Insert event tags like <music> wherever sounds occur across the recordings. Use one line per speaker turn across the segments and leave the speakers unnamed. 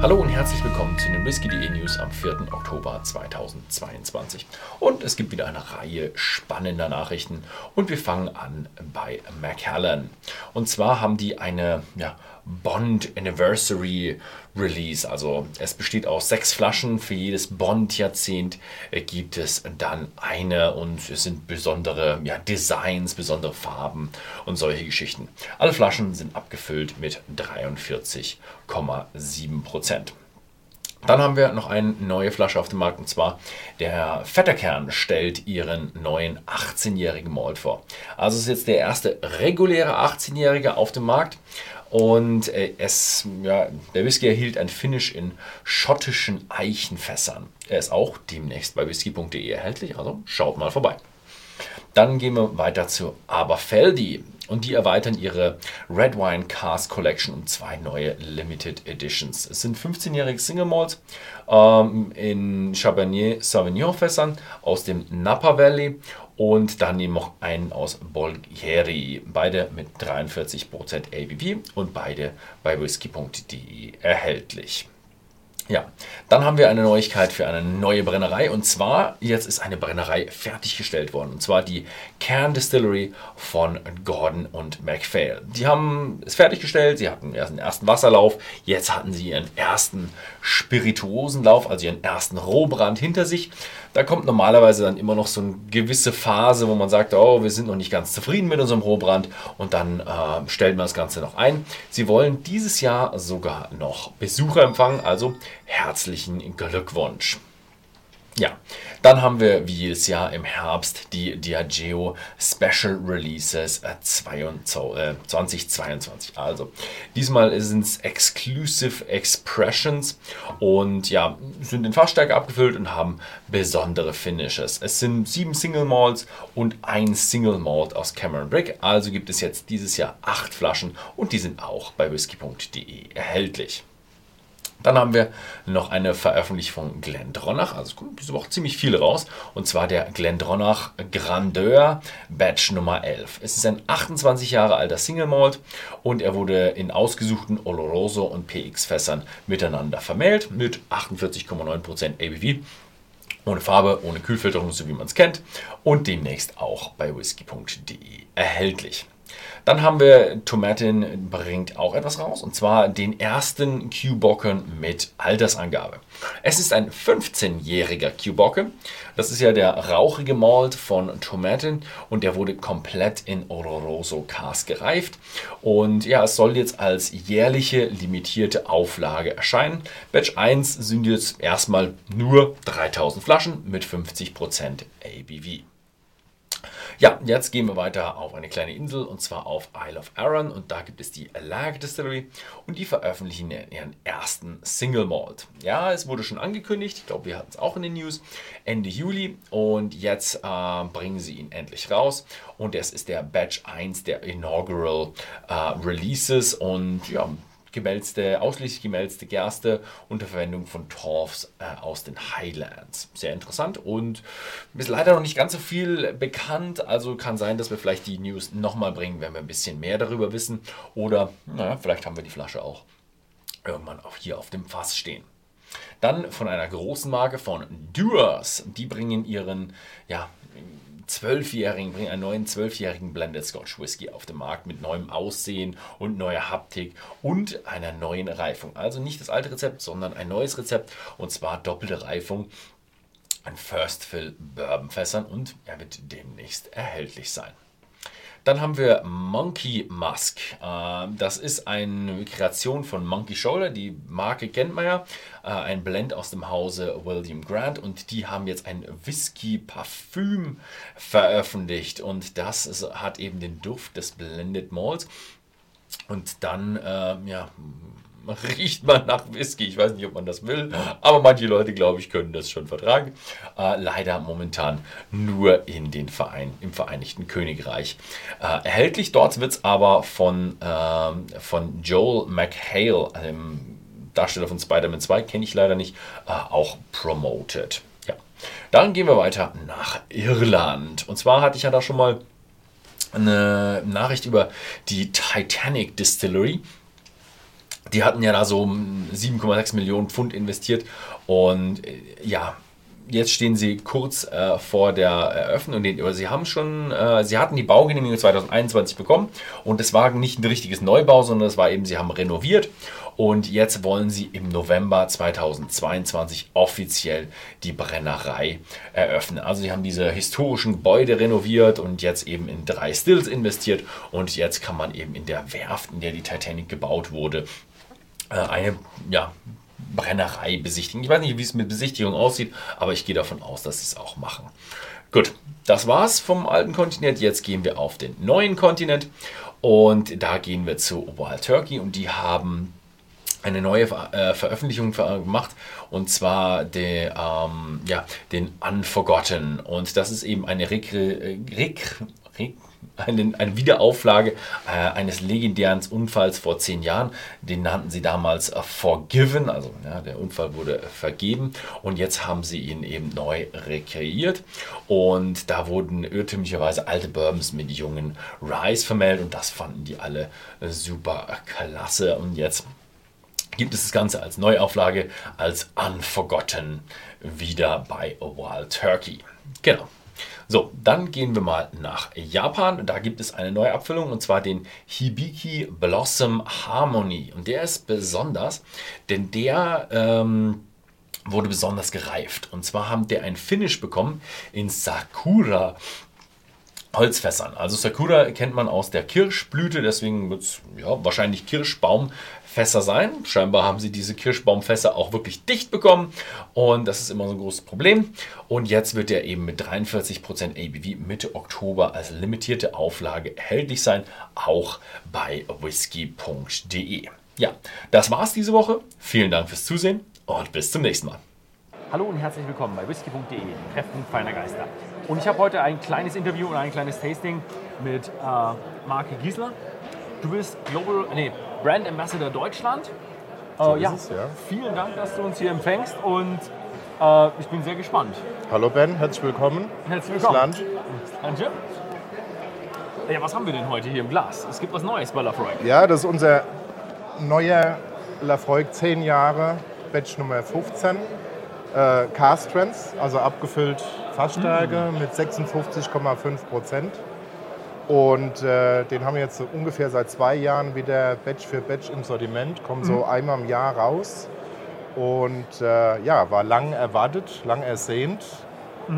Hallo und herzlich willkommen zu den Whisky.de News am 4. Oktober 2022. Und es gibt wieder eine Reihe spannender Nachrichten und wir fangen an bei Macallan. Und zwar haben die eine ja, Bond Anniversary Release. Also es besteht aus sechs Flaschen. Für jedes Bond-Jahrzehnt gibt es dann eine und es sind besondere ja, Designs, besondere Farben und solche Geschichten. Alle Flaschen sind abgefüllt mit 43,7 Prozent. Dann haben wir noch eine neue Flasche auf dem Markt und zwar der Vetterkern stellt ihren neuen 18-jährigen Malt vor. Also ist jetzt der erste reguläre 18-jährige auf dem Markt und äh, es, ja, der Whisky erhielt ein Finish in schottischen Eichenfässern. Er ist auch demnächst bei whisky.de erhältlich, also schaut mal vorbei. Dann gehen wir weiter zu Aberfeldi. Und die erweitern ihre Red Wine Cast Collection um zwei neue Limited Editions. Es sind 15-jährige Single Malts ähm, in Cabernet Sauvignon Fässern aus dem Napa Valley und dann eben noch einen aus Bolgheri. Beide mit 43% ABV und beide bei whisky.de erhältlich. Ja, dann haben wir eine Neuigkeit für eine neue Brennerei und zwar, jetzt ist eine Brennerei fertiggestellt worden und zwar die Cairn Distillery von Gordon und MacPhail. Die haben es fertiggestellt, sie hatten erst einen ersten Wasserlauf, jetzt hatten sie ihren ersten Spirituosenlauf, also ihren ersten Rohbrand hinter sich. Da kommt normalerweise dann immer noch so eine gewisse Phase, wo man sagt, oh, wir sind noch nicht ganz zufrieden mit unserem Rohbrand und dann äh, stellen wir das Ganze noch ein. Sie wollen dieses Jahr sogar noch Besucher empfangen, also herzlichen Glückwunsch. Ja, dann haben wir wie jedes Jahr im Herbst die Diageo Special Releases 2022. Äh, also diesmal sind es Exclusive Expressions und ja, sind in Fassstärke abgefüllt und haben besondere Finishes. Es sind sieben Single Malts und ein Single Malt aus Cameron Brick. Also gibt es jetzt dieses Jahr acht Flaschen und die sind auch bei whisky.de erhältlich. Dann haben wir noch eine Veröffentlichung von Glendronach, also es kommt diese Woche ziemlich viel raus, und zwar der Glendronach Grandeur Batch Nummer 11. Es ist ein 28 Jahre alter Single Malt und er wurde in ausgesuchten Oloroso und PX Fässern miteinander vermählt mit 48,9% ABV. Ohne Farbe, ohne Kühlfilterung, so wie man es kennt. Und demnächst auch bei whisky.de erhältlich. Dann haben wir Tomatin bringt auch etwas raus und zwar den ersten Q-Bocken mit Altersangabe. Es ist ein 15-jähriger Q-Bocke. Das ist ja der rauchige Malt von Tomatin und der wurde komplett in Oloroso Cast gereift. Und ja, es soll jetzt als jährliche limitierte Auflage erscheinen. Batch 1 sind jetzt erstmal nur 3000 Flaschen mit 50% ABV. Ja, jetzt gehen wir weiter auf eine kleine Insel und zwar auf Isle of Arran und da gibt es die Lag Distillery und die veröffentlichen ihren ersten Single Malt. Ja, es wurde schon angekündigt, ich glaube, wir hatten es auch in den News, Ende Juli und jetzt äh, bringen sie ihn endlich raus und das ist der Batch 1 der Inaugural äh, Releases und ja, gemälzte, ausschließlich gemälzte Gerste unter Verwendung von Torfs äh, aus den Highlands. Sehr interessant und ist leider noch nicht ganz so viel bekannt. Also kann sein, dass wir vielleicht die News nochmal bringen, wenn wir ein bisschen mehr darüber wissen. Oder naja, vielleicht haben wir die Flasche auch irgendwann auch hier auf dem Fass stehen. Dann von einer großen Marke von Doers. Die bringen ihren ja, Zwölfjährigen, bringen einen neuen zwölfjährigen Blended Scotch Whisky auf den Markt mit neuem Aussehen und neuer Haptik und einer neuen Reifung. Also nicht das alte Rezept, sondern ein neues Rezept und zwar doppelte Reifung an First Fill Bourbon Fässern und er wird demnächst erhältlich sein. Dann haben wir Monkey Musk. Ähm, das ist eine Kreation von Monkey Shoulder. Die Marke kennt man ja. Äh, ein Blend aus dem Hause William Grant. Und die haben jetzt ein Whisky-Parfüm veröffentlicht. Und das hat eben den Duft des Blended Malts. Und dann, äh, ja, <laughs> riecht man nach Whisky. Ich weiß nicht, ob man das will, aber manche Leute, glaube ich, können das schon vertragen. Äh, leider momentan nur in den Verein, im Vereinigten Königreich. Äh, erhältlich dort wird es aber von, äh, von Joel McHale, einem Darsteller von Spider-Man 2, kenne ich leider nicht, äh, auch promoted. Ja. Dann gehen wir weiter nach Irland. Und zwar hatte ich ja da schon mal eine Nachricht über die Titanic Distillery Die hatten ja da so 7,6 Millionen Pfund investiert und äh, ja, jetzt stehen sie kurz äh, vor der Eröffnung. Sie haben schon, äh, sie hatten die Baugenehmigung 2021 bekommen und es war nicht ein richtiges Neubau, sondern es war eben, sie haben renoviert und jetzt wollen sie im November 2022 offiziell die Brennerei eröffnen. Also sie haben diese historischen Gebäude renoviert und jetzt eben in drei Stills investiert und jetzt kann man eben in der Werft, in der die Titanic gebaut wurde, eine ja, Brennerei besichtigen. Ich weiß nicht, wie es mit Besichtigung aussieht, aber ich gehe davon aus, dass sie es auch machen. Gut, das war's vom alten Kontinent. Jetzt gehen wir auf den neuen Kontinent und da gehen wir zu Wild Turkey und die haben eine neue äh, Veröffentlichung gemacht und zwar de, ähm, ja, den Unforgotten und das ist eben eine Rekre, Rek, Rek, eine, eine Wiederauflage äh, eines legendären Unfalls vor zehn Jahren. Den nannten sie damals äh, Forgiven, also ja, der Unfall wurde vergeben und jetzt haben sie ihn eben neu rekreiert und da wurden irrtümlicherweise alte Bourbons mit jungen Rice vermeldet und das fanden die alle äh, super klasse und jetzt gibt es das Ganze als Neuauflage, als Unforgotten wieder bei Wild Turkey. Genau. So, dann gehen wir mal nach Japan. Da gibt es eine neue Abfüllung und zwar den Hibiki Blossom Harmony. Und der ist besonders, denn der ähm, wurde besonders gereift. Und zwar haben der ein Finish bekommen in Sakura Holzfässern. Also Sakura kennt man aus der Kirschblüte, deswegen wird es ja, wahrscheinlich Kirschbaumfässer sein. Scheinbar haben sie diese Kirschbaumfässer auch wirklich dicht bekommen und das ist immer so ein großes Problem. Und jetzt wird er eben mit 43% ABV Mitte Oktober als limitierte Auflage erhältlich sein, auch bei whisky.de. Ja, das war's diese Woche. Vielen Dank fürs Zusehen und bis zum nächsten Mal.
Hallo und herzlich willkommen bei whisky.de, Treffen feiner Geister. Und ich habe heute ein kleines Interview und ein kleines Tasting mit äh, Marke Giesler. Du bist Global, nee, Brand Ambassador Deutschland. Äh,
So
ja,
ist es, ja.
Vielen Dank, dass du uns hier empfängst und äh, ich bin sehr gespannt.
Hallo Ben, herzlich willkommen.
Herzlich willkommen.
Land.
Danke. Ja, was haben wir denn heute hier im Glas? Es gibt was Neues bei Lafroy.
Ja, das ist unser neuer Lafroig 10 Jahre Batch Nummer 15. Äh, Cast Trends, also abgefüllt Fassstärke mit 56,5 Prozent. Und äh, den haben wir jetzt so ungefähr seit zwei Jahren wieder Batch für Batch im Sortiment, kommen so einmal im Jahr raus. Und äh, ja, war lang erwartet, lang ersehnt,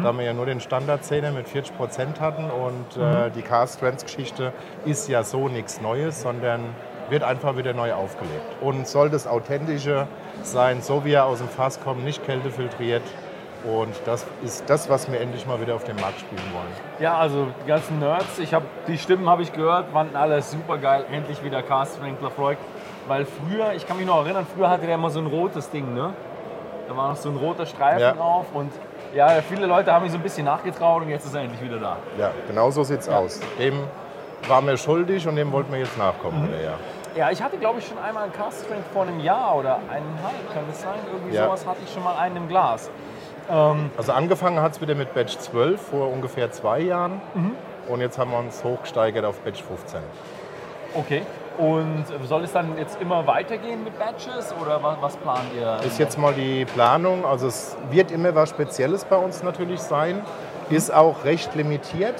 da wir ja nur den Standardzähler mit 40 Prozent hatten. Und äh, die Cast Trends Geschichte ist ja so nichts Neues, sondern wird einfach wieder neu aufgelebt. Und soll das Authentische sein, so wie er aus dem Fass kommt, nicht kältefiltriert. Und das ist das, was wir endlich mal wieder auf den Markt spielen wollen.
Ja, also die ganzen Nerds, ich hab, die Stimmen habe ich gehört, fanden alle super geil, endlich wieder Cast Frank Lafroig. Weil früher, ich kann mich noch erinnern, früher hatte der immer so ein rotes Ding, ne? Da war noch so ein roter Streifen
Ja.
drauf und ja, viele Leute haben mich so ein bisschen nachgetraut und jetzt ist er endlich wieder da.
Ja, genau so sieht's aus. Dem waren wir schuldig und dem wollten wir jetzt nachkommen. wieder, Ja.
Ja, ich hatte glaube ich schon einmal einen Cast Strength vor einem Jahr oder eineinhalb, kann das sein? Irgendwie
Ja.
sowas hatte ich schon mal einen im Glas.
Also angefangen hat es wieder mit Batch 12 vor ungefähr zwei Jahren. Und jetzt haben wir uns hochgesteigert auf Batch 15.
Okay. Und soll es dann jetzt immer weitergehen mit Batches oder was, was plant ihr?
Ist jetzt mal die Planung. Also es wird immer was Spezielles bei uns natürlich sein. Ist auch recht limitiert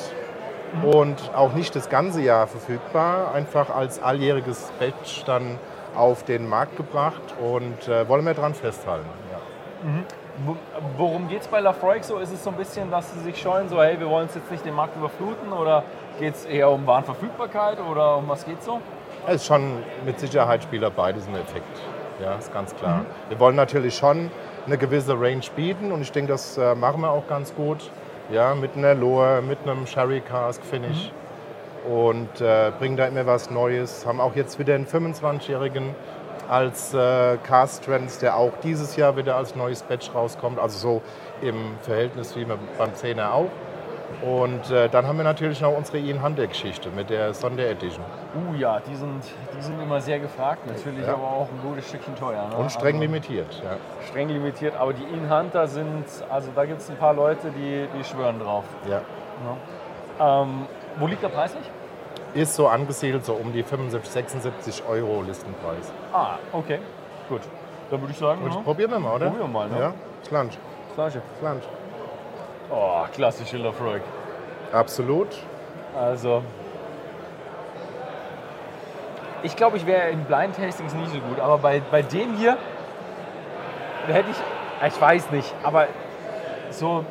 und auch nicht das ganze Jahr verfügbar. Einfach als alljähriges Batch dann auf den Markt gebracht und äh, wollen wir dran festhalten. Ja.
Wo- Worum geht es bei Lafroig so? Ist es so ein bisschen, dass sie sich scheuen, so hey, wir wollen uns jetzt nicht den Markt überfluten oder geht es eher um Warenverfügbarkeit oder um was geht so?
Es ist schon mit Sicherheit spielt da beides einen Effekt. Ja, ist ganz klar. Wir wollen natürlich schon eine gewisse Range bieten und ich denke, das äh, machen wir auch ganz gut. Ja, mit einer Lohr, mit einem Sherry Cask Finish und äh, bringen da immer was Neues. Haben auch jetzt wieder einen 25-Jährigen als äh, Cast Trends, der auch dieses Jahr wieder als neues Batch rauskommt. Also so im Verhältnis wie beim 10er auch. Und äh, dann haben wir natürlich noch unsere Ian Hunter Geschichte mit der Sonderedition.
Uh ja, die sind, die sind immer sehr gefragt, natürlich
Ja.
aber auch ein gutes Stückchen teuer. Ne?
Und streng
also,
limitiert. Ja.
streng limitiert, aber die In-Hunter sind, also da gibt es ein paar Leute, die, die schwören drauf.
Ja.
Ne? Ähm, wo liegt der preislich?
Ist so angesiedelt so um die 75, 76 Euro Listenpreis.
Ah, okay. Gut. Dann würde ich sagen,
Gut,
ja.
probieren wir mal, oder?
Probieren wir mal, ne?
Ja, Flansch,
Flasche.
Flansch.
Oh, klassische Lafroig.
Absolut.
Also. Ich glaube, ich wäre in Blind Tastings nie so gut, aber bei, bei dem hier, da hätte ich, ich weiß nicht, aber so,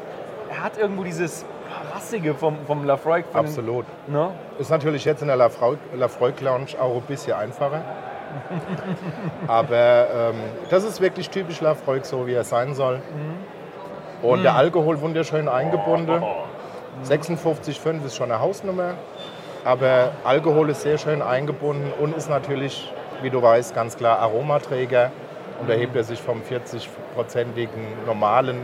er hat irgendwo dieses Rassige vom, vom Lafroig. den-
Absolut.
Ne?
Ist natürlich jetzt in der Lafroig Lounge auch ein bisschen einfacher. <laughs> Aber ähm, das ist wirklich typisch Lafroig, so wie er sein soll. Und der Alkohol wunderschön eingebunden. 56,5 ist schon eine Hausnummer. Aber Alkohol ist sehr schön eingebunden und ist natürlich, wie du weißt, ganz klar Aromaträger. Und da hebt er sich vom 40-prozentigen normalen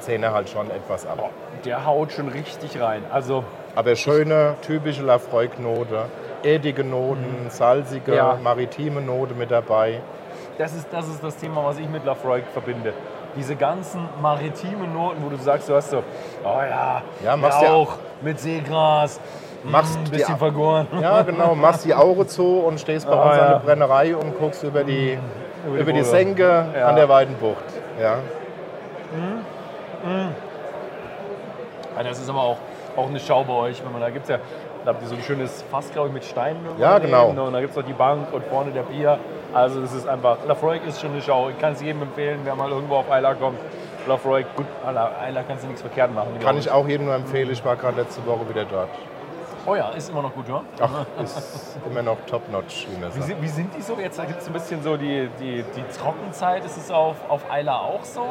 Zähne halt schon etwas ab.
Der haut schon richtig rein. Also,
Aber schöne, typische Lafroig-Note. Erdige Noten, salzige,
Ja.
maritime Note mit dabei.
das ist, das ist das Thema, was ich mit Lafroig verbinde. Diese ganzen maritimen Noten, wo du sagst, du hast so, oh ja,
Ja, machst ja-
Rauch mit Seegras,
Machst
ein
die-
bisschen vergoren.
Ja, genau. Machst die Augen zu und stehst bei
Ah, <laughs>
uns
ja.
an der Brennerei und guckst über die,
Über die
über die. Senke
Ja.
an der Weidenbucht. Ja.
Ja, das ist aber auch, auch eine Schau bei euch. Wenn man, da gibt es ja da habt ihr so ein schönes Fass, glaube ich, mit Steinen.
Ja, genau.
Und da gibt es noch die Bank und vorne der Bier. Also das ist einfach, Lafroig ist schon eine Schau. Ich kann es jedem empfehlen, wer mal irgendwo auf Eila kommt. Lafroig, gut, Eila Eila kannst du nichts verkehrt machen.
Kann ich auch jedem nur empfehlen. Ich war gerade letzte Woche wieder dort.
Oh ja, ist immer noch gut, ja?
Ach, ist immer noch top-notch, wie
Wie, sind- die so? Jetzt gibt es ein bisschen so die, die, die Trockenzeit. Ist es auf, auf Eila auch so?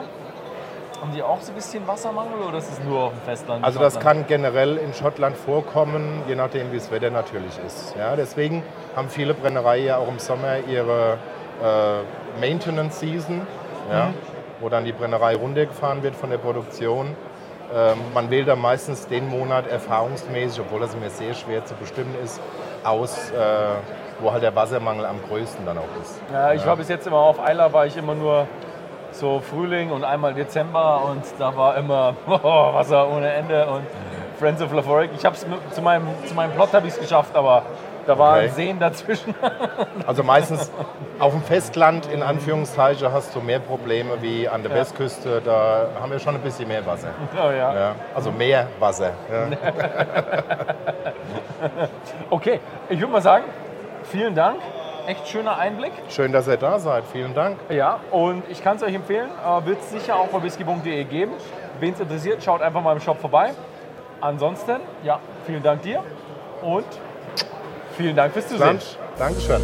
Haben die auch so ein bisschen Wassermangel oder ist es nur auf dem Festland?
Also das kann generell in Schottland vorkommen, je nachdem wie das Wetter natürlich ist. Ja, deswegen haben viele Brennereien ja auch im Sommer ihre äh, Maintenance Season, ja, wo dann die Brennerei runtergefahren wird von der Produktion. Ähm, man wählt dann meistens den Monat erfahrungsmäßig, obwohl das mir sehr schwer zu bestimmen ist, aus, äh, wo halt der Wassermangel am größten dann auch ist.
Ja, ich war bis jetzt immer auf Eila, war ich immer nur so Frühling und einmal Dezember und da war immer <laughs> oh, Wasser ohne Ende und Friends of Lafroig. Ich habe es zu meinem, zu meinem Plot habe ich es geschafft, aber da waren
Okay.
Seen dazwischen. <laughs>
Also meistens auf dem Festland in Anführungszeichen hast du mehr Probleme wie an der Westküste. Da haben wir schon ein bisschen mehr Wasser. <laughs>
oh, ja.
Ja, also mehr Wasser. Ja.
Okay, ich würde mal sagen, vielen Dank. Echt schöner Einblick.
Schön, dass ihr da seid. Vielen Dank.
Ja, und ich kann es euch empfehlen, äh, wird es sicher auch bei whisky.de geben. Wen es interessiert, schaut einfach mal im Shop vorbei. Ansonsten, ja, vielen Dank dir und vielen Dank fürs Zusehen.
Dankeschön.